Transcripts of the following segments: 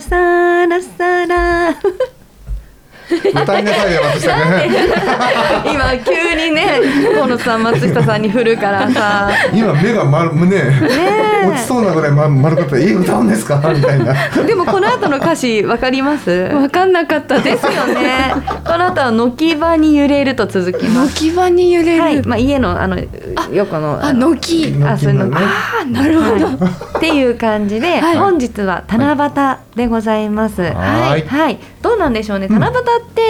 さらさら歌いなさいよ松下君。今急にね河野さん松下さんに振るからさ今目が丸胸、え落ちそうなぐらいま丸かった。え歌うんですか？みたいな。でもこの後の歌詞わかります？わかんなかったでです。すよねこの後は軒場に揺れると続きます軒場に揺れる。はい、まあ、家のあの横のあ、軒。あそういうのねあ、なるほど。っていう感じで、はい本日は七夕でございます。ははいい、どうなんでしょうね。七夕って、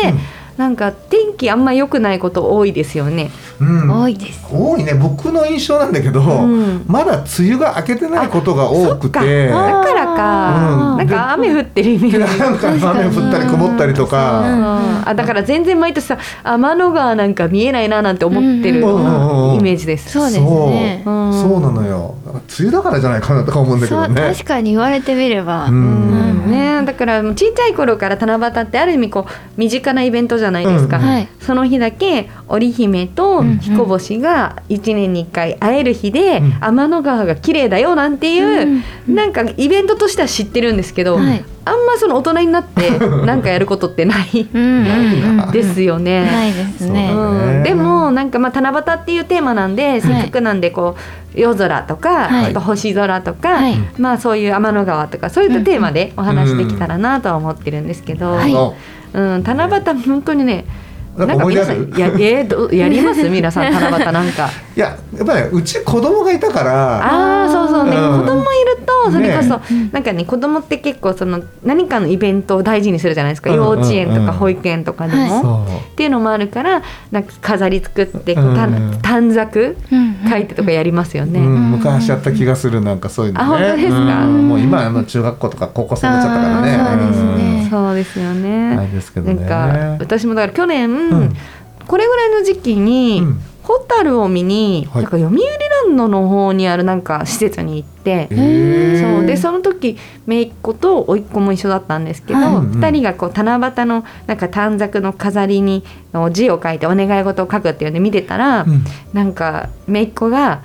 なんか天気あんま良くないこと多いですよね。うん。多いです。多いね。僕の印象なんだけど、んまだ梅雨が明けてないことが多くて。だからか、うんなんか雨降ってるイメージ。なんか雨降ったり曇ったりとうか。んあだから全然毎年さ天の川なんか見えないななんて思ってるうんうんうんイメージです。そうですね。そううんそうなのよ。梅雨だからじゃないかなとか思うんだけそう、どね。確かに言われてみれば。ううんん。ね、だからもう小さい頃から七夕ってある意味こう身近なイベントじゃないですか、うんはい。その日だけ織姫とうん彦星が1年に1回会える日で、うん天の川が綺麗だよなんていう、なんかイベントとしては知ってるんですけど、はいあんまその大人になって なんかやることってない。うんうんうん。ですよね。ないですね。そううん、ねでもなんかまあ七夕っていうテーマなんで、せっかくなんでこう夜空とか、はい。あと星空とか、はい。まあそういう天の川とかそういったテーマでお話できたらなとは思ってるんですけど、はい。そうん、七夕本当にねうなんか皆さんやえーどやります？皆さん七夕なんか。いややっぱりねうち子供がいたからああそうそうね、うん。子供いるとそれこそ、ねなんかね子供って結構その何かのイベントを大事にするじゃないですか、うん幼稚園とうんか保育園とかでも、はい。っていうのもあるからなんか飾り作ってこう、たうん。短冊うんうん。書いてとかやりますよね。うん、昔やった気がするなんかそういうのね。あ本当ですか？うん。もう今はもう中学校とか高校生になっちゃったからね。そうですね。そうですよね。ないですけどね。なんか私もだから去年、ん。これぐらいの時期に、うん。ホタルを見に、はい。なんか読売ランドの方にあるなんか施設に行って、えー。そう。でその時姪っ子と甥っ子も一緒だったんですけど、はい2人がこう七夕のなんか短冊の飾りにの字を書いてお願い事を書くっていうので見てたら、うん。なんか姪っ子が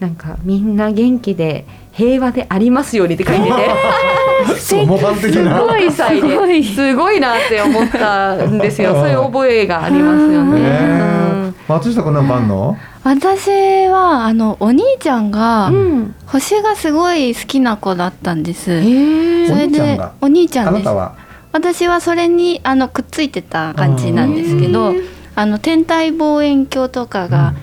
なんかみんな元気で平和でありますようにって書いてて。すなごい才すごいですごいなって思ったんですよ。そういう覚えがありますよね。ね松下君何番の？私はあのお兄ちゃんがうん。うん。星がすごい好きな子だったんです。それでお兄ちゃんですあなた。は？私はそれにあのくっついてた感じなんですけどうんあの天体望遠鏡とかが、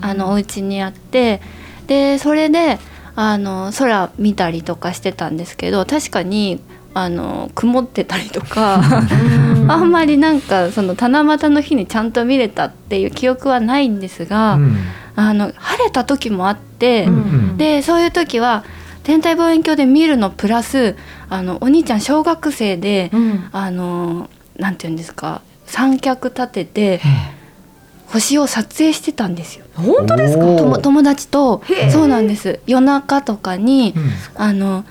あのお家にあってでそれであの空見たりとかしてたんですけど確かにあの曇ってたりとか あんまりなんかその七夕の日にちゃんと見れたっていう記憶はないんですが、うん。あの晴れた時もあって、うんうん。でそういう時は天体望遠鏡で見るのプラスあのお兄ちゃん小学生で、うん。あのなんていうんですか三脚立てて星を撮影してたんですよ。本当ですか？友達とそうなんです。夜中とかに、うん。あの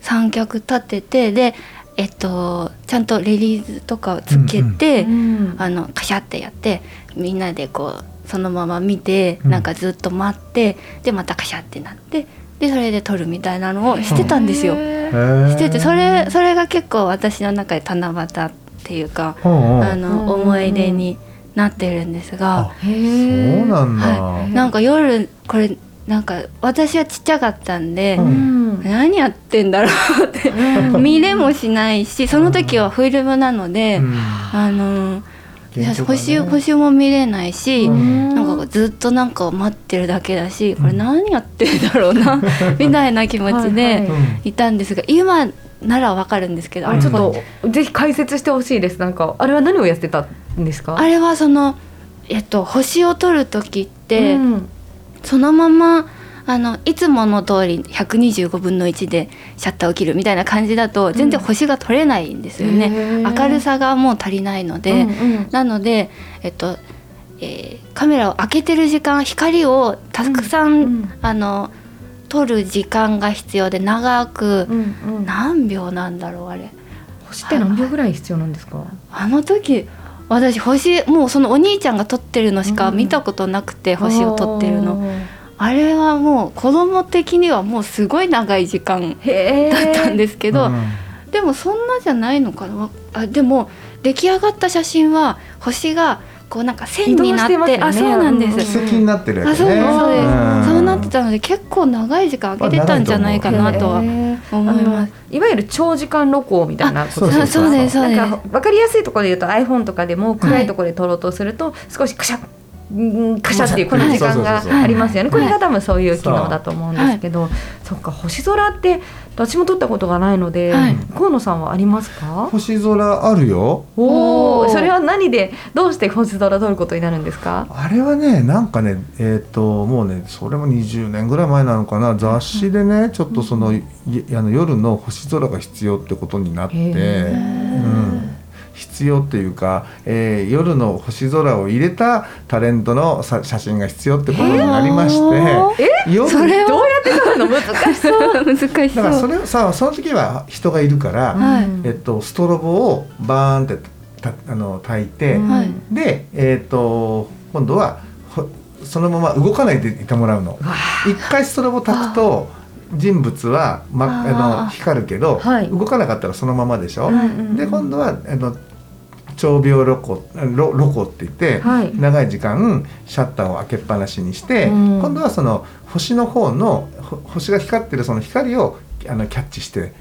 三脚立ててでえっとちゃんとレリースとかをつけて、うんあのカシャってやってみんなでこうそのまま見て、うん。なんかずっと待ってでまたカシャってなってでそれで撮るみたいなのをしてたんですよ。しててそれそれが結構私の中で七夕っていうか、うんうん。あのうん思い出になってるんですが。そうなんだ、はい。なんか夜これなんか私はちっちゃかったんで、ううん。何やってんだろうって見れもしないしその時はフィルムなので、うん。あのね。星星も見れないし、うん。なんかずっとなんか待ってるだけだしこれ何やってんだろうな みたいな気持ちはいではい。いたんですが今ならわかるんですけど、あちょっことぜひ解説してほしいです。なんかあれは何をやってたんですか？あれはその、えっと、星を取る時って、うん。そのままあのいつもの通り125分の1でシャッターを切るみたいな感じだと全然星が取れないんですよね、へー。明るさがもう足りないので、うんうん。なので、えっとえーカメラを開けてる時間光をたくさん、うんうん。あの撮る時間が必要で長く、うんうん。何秒なんだろうあれ。星って何秒ぐらい必要なんですか？あの時私星もうそのお兄ちゃんが撮ってるのしか見たことなくて、星を撮ってるの。あれはもう子供的にはもうすごい長い時間だったんですけど、うん。でもそんなじゃないのかな。あでも出来上がった写真は星がこうなんか線になってあそうなんです、跡になってるやあそうつねです。そうです、ん。そうなってたので結構長い時間空けてたんじゃないかなとは思います。あのいわゆる長時間録音みたいなことそうそうそう。そうですそうですなんか分かりやすいところで言うと iPhone とかでも暗いところで撮ろうとすると少しクシャッうんクシャっていうこの時間がありますよね。こはいれが多分そういう機能だと思うんですけど、そっか星空って私も撮ったことがないので、はい。河野さんはありますか？星空あるよ。おお、それは何でどうして星空撮ることになるんですか？あれはねなんかねえっ、ともうねそれも20年ぐらい前なのかな。雑誌でねちょっとその,い、あの夜の星空が必要ってことになって、うん、必要っていうか、えー夜の星空を入れたタレントのさ写真が必要ってことになりまして、夜それどうやって撮るの？難しそう。難しそう。だからそれさその時は人がいるから、はい。えっと、ストロボをバーンってたあの焚いて、うんはい。で、えっと今度はほそのまま動かないでいてもらうの。一回ストロボ焚くと人物は、ま、あの光るけど、はい。動かなかったらそのままでしょ？うんうん。で今度はあの長秒ロコロロコって言って、はい。長い時間シャッターを開けっぱなしにして、うん。今度はその星の方のほ星が光ってるその光をあのキャッチして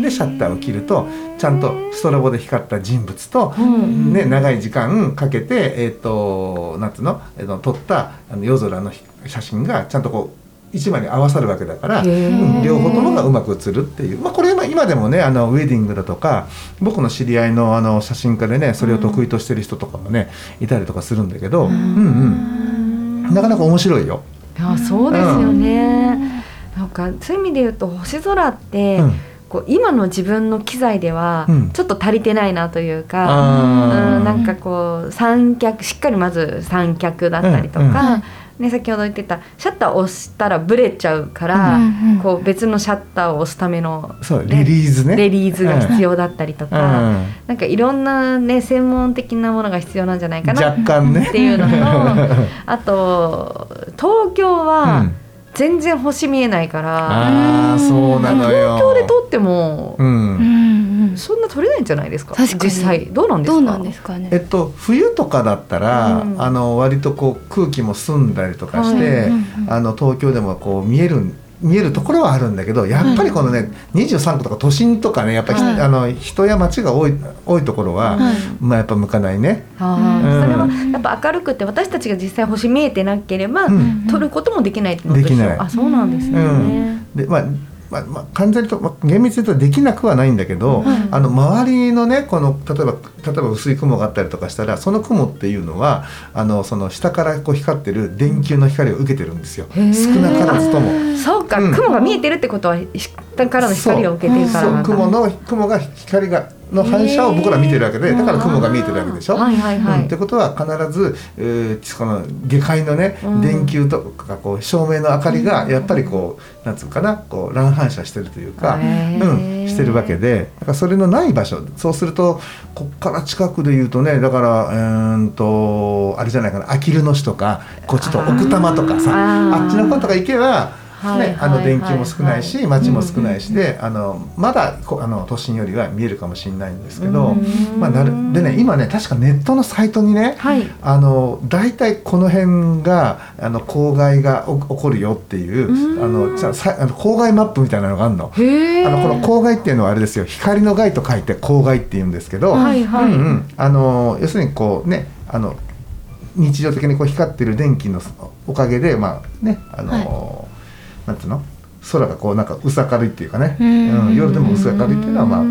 でシャッターを切るとちゃんとストロボで光った人物と、うん。ね、長い時間かけて、えー、となんつうの、えーと撮ったあの夜空の写真がちゃんとこう一枚に合わさるわけだから、両方ともがうまく写るっていう、まあ、これ今今でもねあのウェディングだとか僕の知り合いのあの写真家でねそれを得意としてる人とかもねいたりとかするんだけど、うん。うん、なかなか面白いよ。いやそうですよね。なんかそういう意味で言うと星空って、うん。こう今の自分の機材ではうん。ちょっと足りてないなというか、うん、なんかこう三脚しっかりまず三脚だったりとか、うんうん。はいね、先ほど言ってたシャッターを押したらブレちゃうから、うんうんこう別のシャッターを押すためのそうねリリーズね。レリーズが必要だったりとうか、んなんかいろんなね専門的なものが必要なんじゃないかな若干ねっ。ていうのと あと東京うはん全然星見えないから、ああそうなのよ。東京で撮ってもうん。そんな撮れないんじゃないですか？実際。どうなんですか？ね？えっと、冬とかだったら、うん。あの割とこう空気も澄んだりとかして、あの東京でもこう見える見えるところはあるんだけどやっぱりこのね、23区とか都心とかねやっぱり、はい。あの人や街が多い多いところは、はい。まあやっぱ向かないね。あうそれはやっぱ明るくて私たちが実際星見えてなければ、うん。撮ることもできないってことでしょ？できない。あそうなんですね、うん。でまあまあまあ、完全にと、まあ、厳密に言うとできなくはないんだけど、はい。あの周りのねこの例えば例えば薄い雲があったりとかしたらその雲っていうのはあのその下からこう光ってる電球の光を受けてるんですよ。少なからずとも。そうか、うん。雲が見えてるってことは下からの光を受けてるからそう。なんだ雲の雲が光がの反射を僕ら見てるわけでだから雲が見えてるわけでしょ？はいはいはい、うん。ってことは必ず、えー、この下界のね、うん。電球とかこう照明の明かりがやっぱりこうなんつうかな？こう乱反射してるというか、うん、してるわけで。だからそれのない場所。そうするとこっから近くで言うとねだからうーんとあれじゃないかな？あきる野市とかこっちと奥多摩とかさあっちの方とか行けばはいね、あのはい電球も少ないし、はい。街も少ないしで、あのまだこあの都心よりは見えるかもしれないんですけど、うん。まあ、なるでね今ね確かネットのサイトにね、はい。あの大体この辺があの公害がお起こるよっていううん。あのささあの公害マップみたいなのがあるの。あのこの公害っていうのはあれですよ。光の害と書いて公害って言うんですけど、はいはい、うんうん、あの要するにこうねあの日常的にこう光ってる電気のおかげでまあねあの、なんていうの？空がこうなんか薄明るいっていうかね、ううん。ん夜でも薄明るいっていうのはまあこれ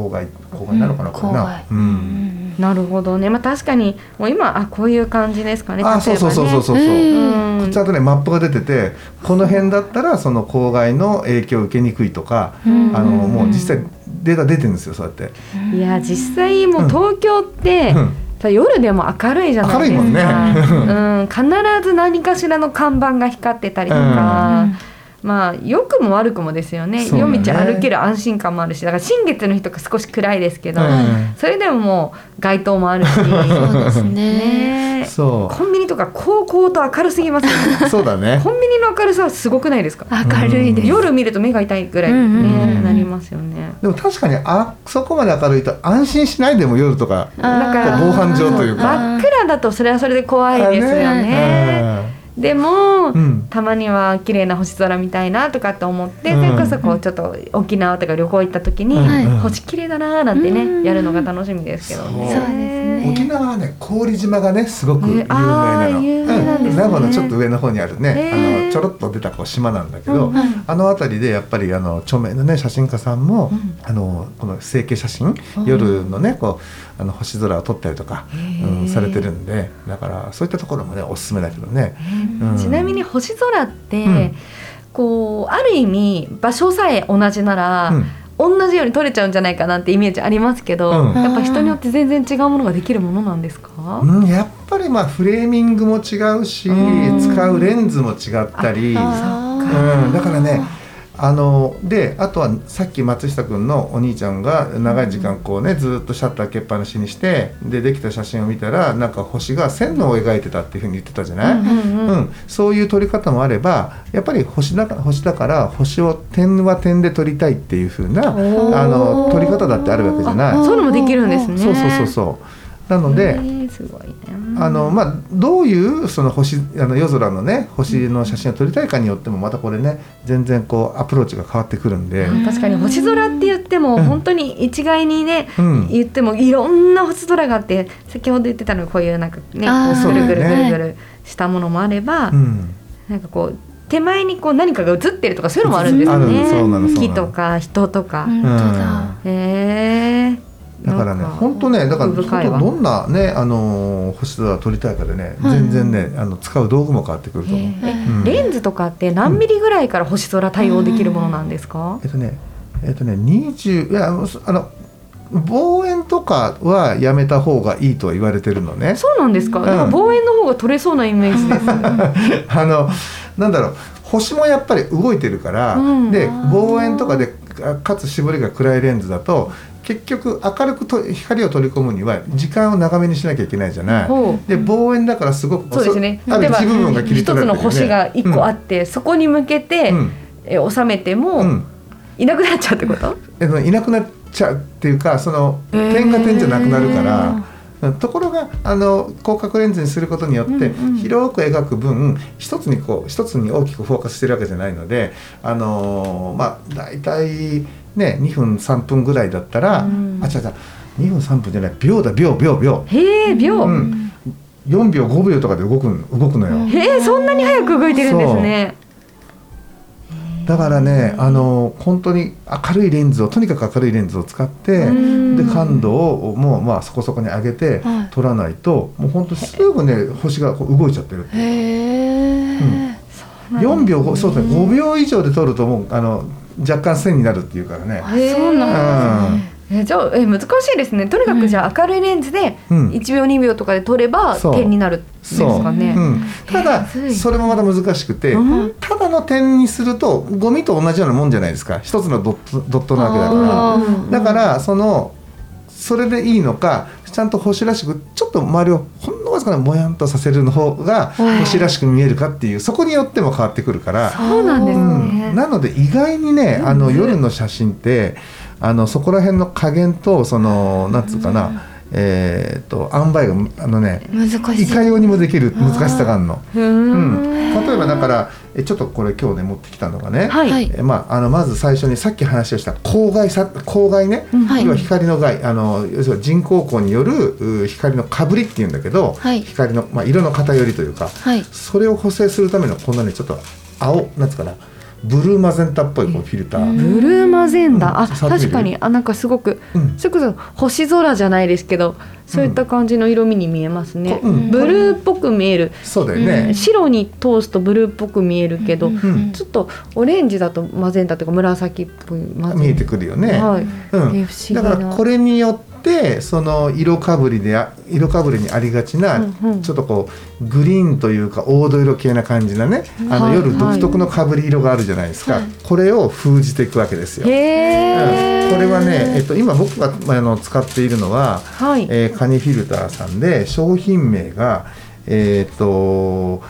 郊外郊外なのかなこれな。うん。なるほどね。まあ確かにもう今あこういう感じですかね。あそうそうそうそうそう。そう。うん。うん。ちゃんとねマップが出ててこの辺だったらその郊外の影響を受けにくいとか、うん。あのもう実際データ出てるんですよそうやって。いや実際もう東京って、うん夜でも明るいじゃないですか。ね。うん、必ず何かしらの看板が光ってたりとか、まあ良くも悪くもですよね。ね。夜道歩ける安心感もあるしだから新月の日とか少し暗いですけど、うん。それでももう街灯もあるし。そうですね。ね。えそコンビニとか高校と明るすぎますよね。うそうだね。コンビニの明るさはすごくないですか？明るいです。夜見ると目が痛いぐらいね、うんうんうん。なりますよね。でも確かにあそこまで明るいと安心しないでも夜とかだから防犯上というか。真っ暗だとそれはそれで怖いですよね。でも、うん。たまには綺麗な星空見たいなとかって思って、うん。それこそこうちょっと沖縄とか旅行行った時に、はい星綺麗だなーなんてね、うん。やるのが楽しみですけどね。そう。ですね。沖縄はね郡島がねすごく有名なの、ー有名なんですね。名護のちょっと上の方にあるね、あのちょろっと出たこう島なんだけど、うん。はい。あの辺りでやっぱりあの著名なね写真家さんも、うん。あのこの整形写真、うん。夜のねこうあの星空を撮ったりとか、うん、されてるんでだからそういったところもねおすすめだけどね。うん。ちなみに星空って、うん。こうある意味場所さえ同じなら、うん。同じように撮れちゃうんじゃないかなってイメージありますけど、うん。やっぱ人によって全然違うものができるものなんですか、うん、やっぱりまあフレーミングも違うし、うん。使うレンズも違ったり、あうん、だからねあのであとはさっき松下君のお兄ちゃんが長い時間こうねずっとシャッター開けっぱなしにしてでできた写真を見たらなんか星が線路を描いてたっていうふうに言ってたじゃない、うんうんうんうん、そういう撮り方もあればやっぱり星だから星だから星を点は点で撮りたいっていう風なおーあの撮り方だってあるわけじゃない？そういうのもできるんですね。そうそうそうそうなので、へーすごいね。あのまあ、どういうその星あの夜空のね星の写真を撮りたいかによってもまたこれね全然こうアプローチが変わってくるんで、あ確かに星空って言っても、うん。本当に一概にね、うん。言ってもいろんな星空があって先ほど言ってたのがこういうなんかねぐるぐるぐるぐるしたものもあれば、うん。なんかこう手前にこう何かが映ってるとかそういうのもあるんですよあるね。そうなのそうなの。木とか人とか。本当だ。へえ。だからね本当ねだからどんなねあのー星空を撮りたいかでね、はい全然ねあの使う道具も変わってくると思う。へーうんレンズとかって何ミリぐらいから星空対応できるものなんですか？え？っとねえっとね20いやあの望遠とかはやめた方がいいとは言われてるのね。そうなんですか？んなんか望遠の方が撮れそうなイメージです。あのなんだろう星もやっぱり動いてるから、うんで望遠とかでかかつ絞りが暗いレンズだと結局明るくと光を取り込むには時間を長めにしなきゃいけないじゃない。ほうで望遠だからすごくそうですね。ある例えば一部分が切り取られてねの星が一個あって、そこに向けて、うんえ収めても、うんいなくなっちゃうってこと？いなくなっちゃうっていうかその点が点じゃなくなるから。ところがあの広角レンズにすることによって、広く描く分一つにこう一つに大きくフォーカスしてるわけじゃないのであのーまあ大体ね2分3分ぐらいだったら、うんあ違う違う2分3分じゃない秒だ秒秒秒へえ、秒。うん4秒5秒とかで動くん動くのよ。へえ、そんなに早く動いてるんですね。だからね、あの本当に明るいレンズをとにかく明るいレンズを使ってうんで感度をもうまあそこそこに上げてはい撮らないと、もう本当すぐね星がこう動いちゃってる。へえ。4秒5そうですね5秒以上で撮るともうあの若干線になるっていうからね。そうなんですね。えじゃあえ難しいですね。とにかくじゃあ明るいレンズでうん。1秒2秒とかで撮れば点になるんですかね。う。ん、ただえーむずい。それもまた難しくて、うん。ただの点にするとゴミと同じようなもんじゃないですか。一つのドットドットなわけだから。だからそのそれでいいのかちゃんと星らしくちょっと周りをほんのわずかなもやんとさせるの方が星らしく見えるかっていうそこによっても変わってくるから、そうなんですうん。ね。なので意外にねあの夜の写真ってあのそこら辺の加減とそのなんつうかな、えーっと塩梅があのね難しい。いかようにもできる難しさがあるの。例えばだからえちょっとこれ今日ね持ってきたのがね、はい。はいえまあ、あのまず最初にさっき話をした光害さ光害ね、はい要は光の害あの要するに人工光によるう光のかぶりっていうんだけど、はい光の、まあ、色の偏りというかはい。それを補正するためのこんなねちょっと青なんつうかなブルーマゼンタっぽいこうフィルター、ブルーマゼンダ、うん。あ確かに。あなんかすごくうん。それこそ星空じゃないですけどそういった感じの色味に見えますね、こうん。ブルーっぽく見える、そうだよね、白に通すとブルーっぽく見えるけど、ん。ちょっとオレンジだとマゼンタというか紫っぽい見えてくるよね、はい、うん。えー不思議な。だからこれによってその色かぶりであ色かぶりにありがちな、うんうん。ちょっとこうグリーンというか黄土色系な感じなねあのはい。夜独特のかぶり色があるじゃないですか、はい。これを封じていくわけですよ。うん。これはね、えっと、今僕がまああの使っているのは、はい、えーカニフィルターさんで商品名がえっ、と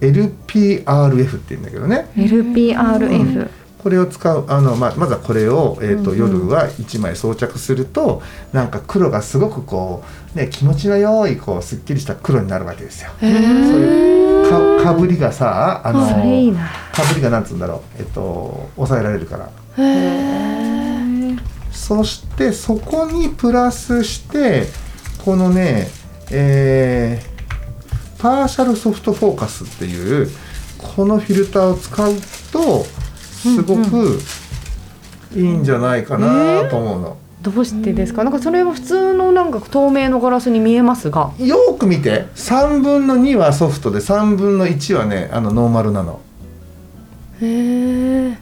LPRF って言うんだけどね。LPRF、これを使うあの、まあ、まずはこれを、えーとうんうん。夜は1枚装着するとなんか黒がすごくこう、ね、気持ちの良いこうすっきりした黒になるわけですよ。へそういうかかぶりがさあのかぶりがなんつうんだろう、えっと、抑えられるから。そしてそこにプラスしてこのね、えーパーシャルソフトフォーカスっていうこのフィルターを使うとすごくいいんじゃないかなと思うの。どうしてですか？なんかそれは普通のなんか透明のガラスに見えますが。よーく見て。3分の2はソフトで3分の1はねあのノーマルなの。へえ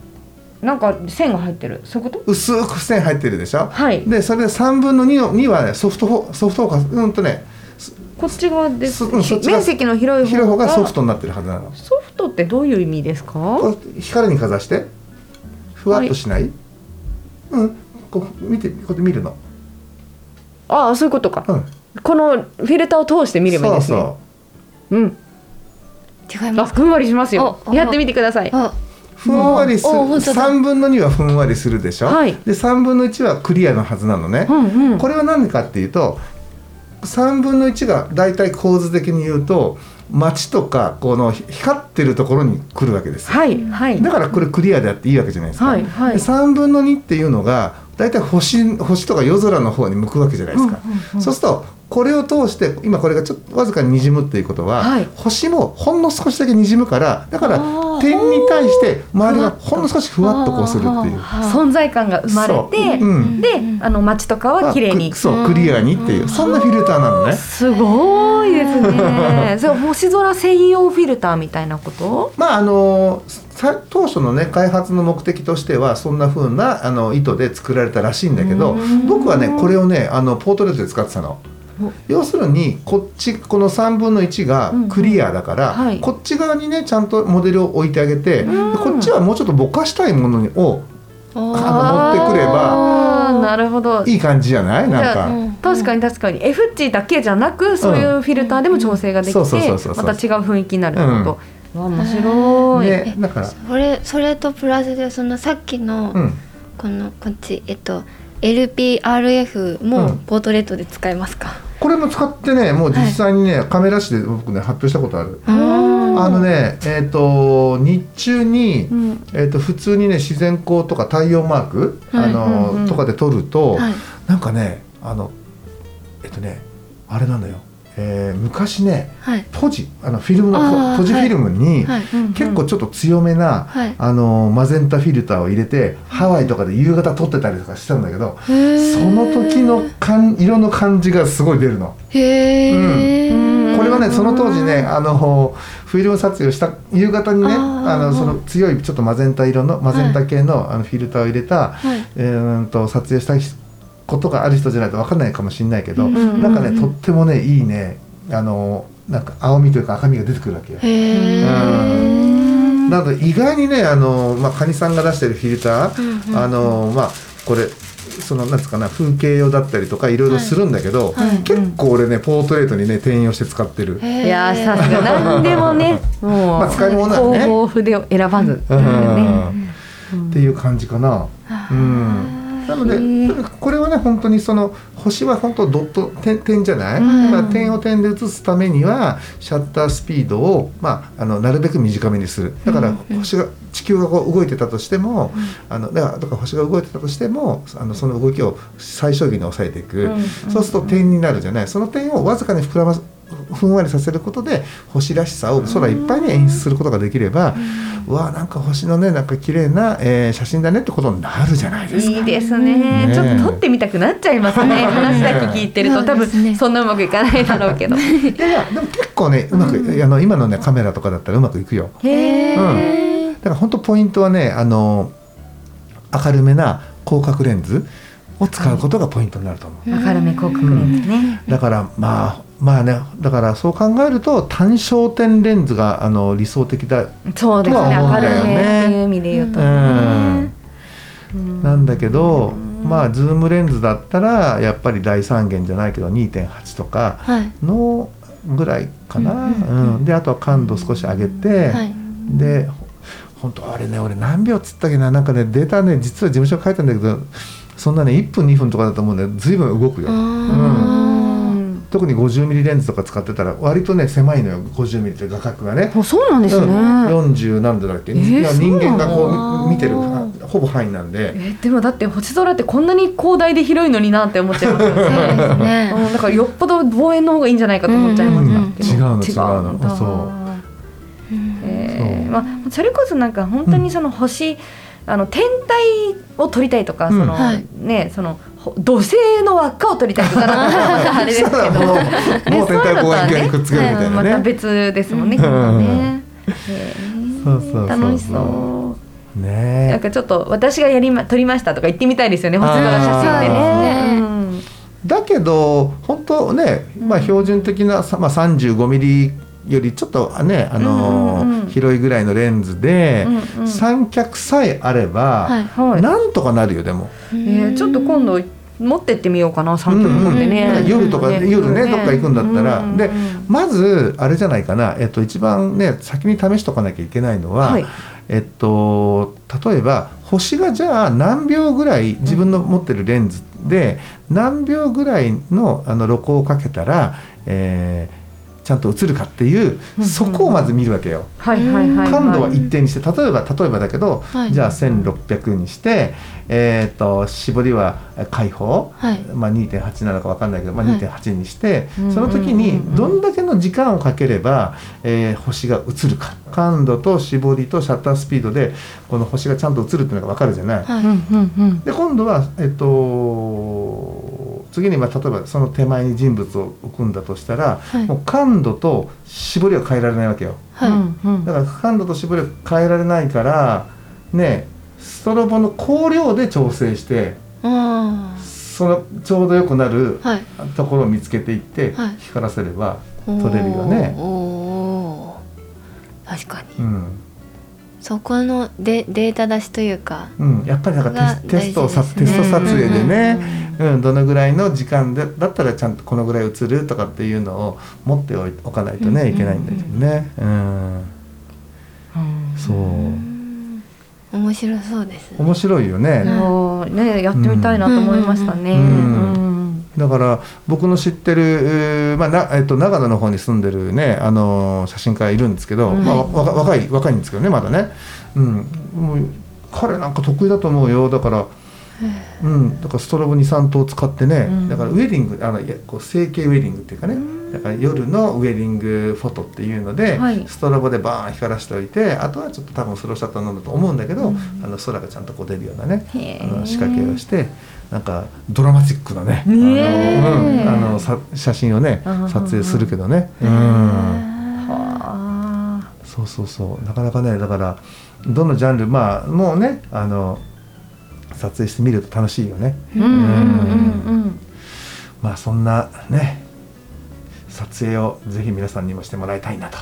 なんか線が入ってる。そういうこと？薄く線入ってるでしょ？はい。でそれで3分の2の2はねソフトフォソフトフォーカス。うんとねこっち側です、面積の広い方が。広い方がソフトになってるはずなの。ソフトってどういう意味ですか？光にかざしてふわっとしない、うん。こう見てこうやって見るの、ああそういうことか、うん、このフィルターを通して見ればいいんですね。そうう。ん。あ違います。ふんわりしますよ。やってみてください。あふんわりする。おお本当だ。3分の2はふんわりするでしょ、はい。で3分の1はクリアのはずなのね、うんうん。これは何でかっていうと3分の1が大体構図的に言うと街とかこの光ってるところに来るわけですよ。はいはい。だからこれクリアであっていいわけじゃないですか、はいはい。で3分の2っていうのが大体星星とか夜空の方に向くわけじゃないですか、うんうんうん。そうするとこれを通して今これがちょっとわずかに滲むっていうことは、はい。星もほんの少しだけ滲むからだから点に対して周りがほんの少しふわっとこうするっていう。存在感が生まれて、そう。うん。であの街とかは綺麗に。そうクリアにっていうそんなフィルターなのね。すごいですね。それ星空専用フィルターみたいなこと？まああのさ当初のね開発の目的としてはそんな風なあの意図で作られたらしいんだけどうん。僕はねこれをねあのポートレートで使ってたの。お。要するにこっちこの3分の1がクリアだから、うんうんはい。こっち側にねちゃんとモデルを置いてあげて、うん。でこっちはもうちょっとぼかしたいものをああの持ってくればなるほど。いい感じじゃない？なんか。うん。確かに確かに。F 値だけじゃなくそういうフィルターでも調整ができてまた違う雰囲気になるってこと、わ面白い、ね、だから、それそれとプラスでそのさっきの、うん、このこっちえっと LPRF もうん。ポートレートで使えますか、これも使ってねもう実際にね、カメラ誌で僕ね発表したことある。うんあのねえっ、と日中に、うん。えー、と普通にね自然光とか太陽マーク、はい。あのうんうん。とかで撮ると、はい。なんかねあのえっ、とねあれなのよ、えー昔ねはい。ポジあのフィルムのポジフィルムに、はい。結構ちょっと強めな、はい。あのマゼンタフィルターを入れてハワイとかで夕方撮ってたりとかしたんだけど、その時の感色の感じがすごい出るの。へえ、うん。これはねその当時ねあのフィルム撮影をした夕方にねあのその強いちょっとマゼンタ色のマゼンタ系の,、あのフィルターを入れた、はい。えー、と撮影したことがある人じゃないと分かんないかもしれないけど、うんうんなんかねとってもねいいね。あのなんか青みというか赤みが出てくるわけよ。なので意外にねあの、まあ、カニさんが出してるフィルター、うんうんあのまあこれそのなんつうかな風景用だったりとかいろいろするんだけど、はい。はい。結構俺ねポートレートにね転用して使ってる。いやーさすが。何でもね もう、まあ使い物はね。広報筆を選ばず、うん。ねっていう感じかな。うんなのでこれはね本当にその星は本当ドット点点じゃない、うんだから点を点で写すためにはシャッタースピードを、まあ、あのなるべく短めにする。だから星が地球がこう動いてたとしても、あのだからだから星が動いてたとしてもあのその動きを最小限に抑えていく、うん。そうすると点になるじゃない？その点をわずかに膨らますふんわりさせることで星らしさを空いっぱいに演出することができれば、うわなんか星のねなんか綺麗な、えー写真だねってことになるじゃないですか。いいですね。ねちょっと撮ってみたくなっちゃいますね。話だけ聞いてると。多分そんなうまくいかないだろうけど。へ いやいやでも結構ねうまく、あの今のねカメラとかだったらうまくいくよ。え、だから本当ポイントはねあの明るめな広角レンズを使うことがポイントになると思う。明るめ広角レンズね、だからまあまあねだからそう考えると単焦点レンズがあの理想的だ、とは思うんだよね。めっていう意味で言うとね、うん。なんだけど、まあズームレンズだったらやっぱり大三元じゃないけど2.8とかはい。のぐらいかな、うんうんであとは感度少し上げて、はい。でほ本当あれね俺何秒っつったっけな？なんかねデータね実は事務所書いたんだけどそんなね1分2分とかだと思うんで随分動くよ。あうん特に 50mm レンズとか使ってたら割とね狭いのよ 50mm って画角がね。あそうなんですね、うん、40何度だっけ、えーいや人間がこそう見てるほぼ範囲なんで、えでもだって星空ってこんなに広大で広いのになって思っちゃいますよね。ねう。ん。だからよっぽど望遠の方がいいんじゃないかと思っちゃいましたけど、うん。うん違うの。違うの。そう。うんえー。そう。まあ、それこそなんか本当にその星、あの天体を撮りたいとか、うん。そのはい。ねそのほ土星の輪っかを撮りたいとか なんかあれですけど、もう天体望遠鏡にくっつけるみたいなまたね。別ですもんね、うん。きっとね。えーそうそうそう。そう楽しそう。なんねかちょっと私がやりま撮りましたとか言ってみたいですよね星空写真ってね。だけど本当ね、まあ、標準的な、さまあ、35ミリよりちょっとね、あのーうんうんうん。広いぐらいのレンズで、うんうん。三脚さえあれば、はいはい。なんとかなるよでも。えーちょっと今度持ってってみようかな三脚持ってね、うん。うん。夜とかね夜ねどっか行くんだったら。うん。でまずあれじゃないかな、えっと、一番ね先に試しとかなきゃいけないのは、はい。えっと、例えば星がじゃあ何秒ぐらい自分の持ってるレンズで何秒ぐらいのあの露光をかけたら、えーちゃんと映るかっていううんそこをまず見るわけよ。はいはいはいはい。感度は一定にして例えば例えばだけど、はい。じゃあ1600にして、えー、と絞りは開放、はい。まあ、2.8なのか分かんないけど、まあ、はい。2.8にして、うんその時にどんだけの時間をかければ、えー星が映るか。感度と絞りとシャッタースピードでこの星がちゃんと映るっていうのが分かるじゃない？で今度は、えっと、次にまあ例えばその手前に人物を置くんだとしたら、はい。もう感度と絞りは変えられないわけよ。はい。だから感度と絞りは変えられないからねストロボの光量で調整してあそのちょうどよくなるところを見つけていって、はい。光らせれば撮れるよね。確かに。うんそこのデデータ出しというかうん、やっぱりなんかがテステストねテスト撮影でね、ううんどのぐらいの時間でだったらちゃんとこのぐらい映るとかっていうのを持っておかないとね、うん。いけないんだけどね。うん、うん。そう。うん面白そうです面白いよね。ねやってみたいなと思いましたね。うん。うんだから僕の知ってる、えーまあなえっと、長野の方に住んでるね、あの写真家いるんですけど、うん。まあ、若い若いんですけどねまだね、うん、もう彼なんか得意だと思うよ。だから、うん、だからストロボ23灯使ってね、うん。だからウェディングあのいやこう整形ウェディングっていうかね、だから夜のウェディングフォトっていうので、はい。ストロボでバーン光らしておいてあとはちょっと多分スローシャッターなんだと思うんだけど、うん。あの空がちゃんとこう出るようなねあの仕掛けをしてなんかドラマチックなね。ねえ。あのうん、さ写真をねうん。撮影するけどね、うん、はあそうそうそう。なかなかねだからどのジャンルまあもうねあの撮影してみると楽しいよね。まあそんなね撮影をぜひ皆さんにもしてもらいたいなと。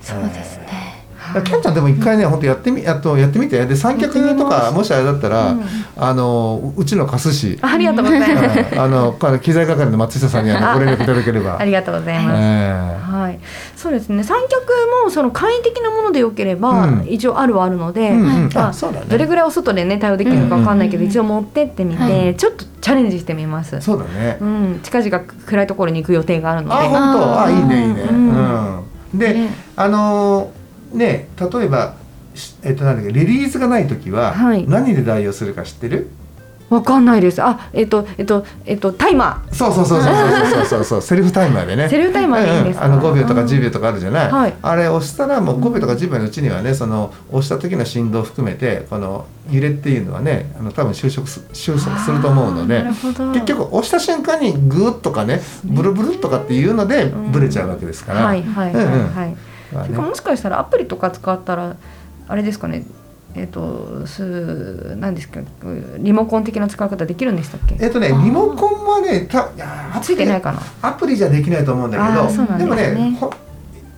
そうですね。だからケンちゃんでも一回ね、本当やってみ、やっとやってみて、で三脚とかもしあれだったら、うんあのうちの貸すし、ありがとうございます。あの機材係の松下さんにあのご連絡いただければ。ありがとうございます。えはい、そうですね三脚もその簡易的なものでよければ、うん一応あるはあるので、えうんうんまあね。どれぐらいお外でね対応できるのかわかんないけど、うんうん一応持ってってみて、はいちょっとチャレンジしてみます。そうだね。うん、近々暗いところに行く予定があるのあ、で。本当、あ、いいね、いいね。ううん。で、ねあのーね、例えば、しえっと、なんだっけ、レディースがない時は、はい。何で代用するか知ってる？わかんないです。あえっ、とえっ、とえっ、とタイマそうそうそうそうそうそうそう セルフタイマーでね。ーセルフタイマーでいいんですか、うんうん。あの5秒とかうん10秒とかあるじゃない、はい。あれ押したらもう5秒とか10秒のうちにはねその押した時の振動を含めてこの揺れっていうのはねあの多分収束す収束すると思うのであーなるほど。結局押した瞬間にグーッとかねブルブルとかっていうのでブレちゃうわけですから、はいはいはいはい、うんうん。まあね。それかもしかしたらアプリとか使ったらあれですかね。えっ、とす何ですかリモコン的な使い方できるんでしたっけ？えっとねリモコンはねたついてないかな。アプリじゃできないと思うんだけどでなんでもねほ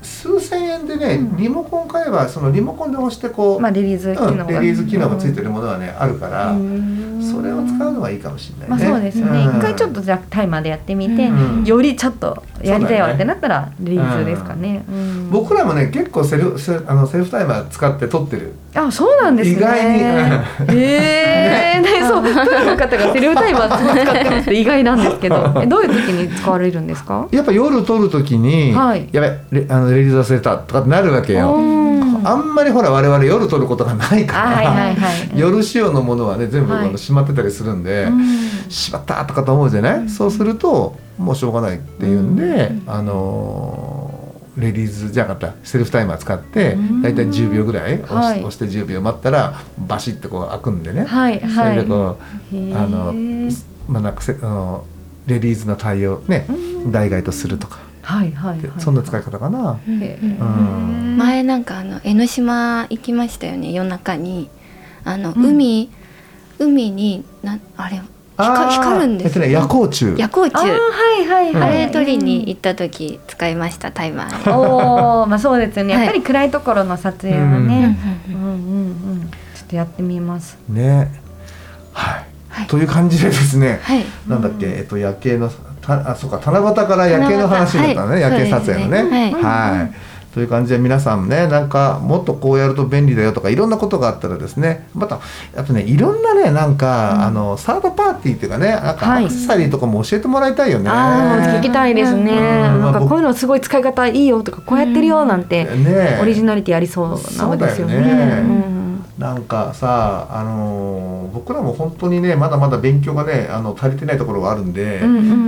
数千円でね、うん。リモコン買えばそのリモコンで押してこう、まあリリース機能が、うん、レディース機能がついてるものはね、あるから、うん。それを使うのはいいかもしれないね。まあそうですね、うん。一回ちょっとじゃあタイマーでやってみて、うん。よりちょっとやりたいわってなったらレリーズですかね、うん。僕らもね結構セルセあのセルフタイマー使って撮ってる。あそうなんですね。意外に。うんへえ、ね、そうプロの方がセルフタイマー使ってますって意外なんですけど。えどういう時に使われるんですか？やっぱ夜撮るときに、はい。やべレあのレリーズ忘れたとかなるわけよ。うん。あんまりほら我々夜撮ることがないから、あはいはいはい。夜仕様のものはね全部あはい。のしまってたりするんで、うん。しまったとかと思うじゃない、そうするともうしょうがないっていうんで、あのーレディースじゃなかったセルフタイマー使ってうん。だいたい10秒ぐらい押し,、はい。押して10秒待ったらバシッとこう開くんでね、はいそれはいでこう、あのまあなんかせあのレディースの対応ね代替とするとか、はいはいはい。そんな使い方かな。うん。前なんかあの江ノ島行きましたよね夜中に。あの、うん。海海になあれ光光るんですえっとね夜光虫。夜光あー虫はいはいはい。あれ取りに行った時使いましたタイマー。で。おおまあそうですよね。やっぱりは暗いところの撮影はうん。ね、ううんんうんうん。ちょっとやってみます。ね。はい。はい。という感じでですね。はい。なんだっけ、えっと夜景のたあそうか七夕から夜景の話だったね、七夕。夜景撮影のね。はい。という感じで皆さんねなんかもっとこうやると便利だよとかいろんなことがあったらですねまたあとねいろんなねなんか、あのサードパーティーっていうかねなんかはい。アクセサリーとかも教えてもらいたいよね。ああ聞きたいですね、うん。なんかこういうのすごい使い方いいよとかこうやってるよなんて、ねオリジナリティありそうなのですよね。そうだよね。うんなんかさ、あのー僕らも本当にねまだまだ勉強がねあの足りてないところがあるんで、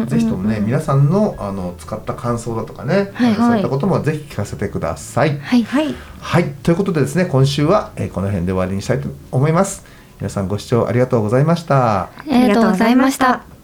ぜひともね皆さんのあの使った感想だとかね、はいそういったこともぜひ聞かせてください。はいはいはいということでですね今週は、えーこの辺で終わりにしたいと思います。皆さんご視聴ありがとうございました。ありがとうございました。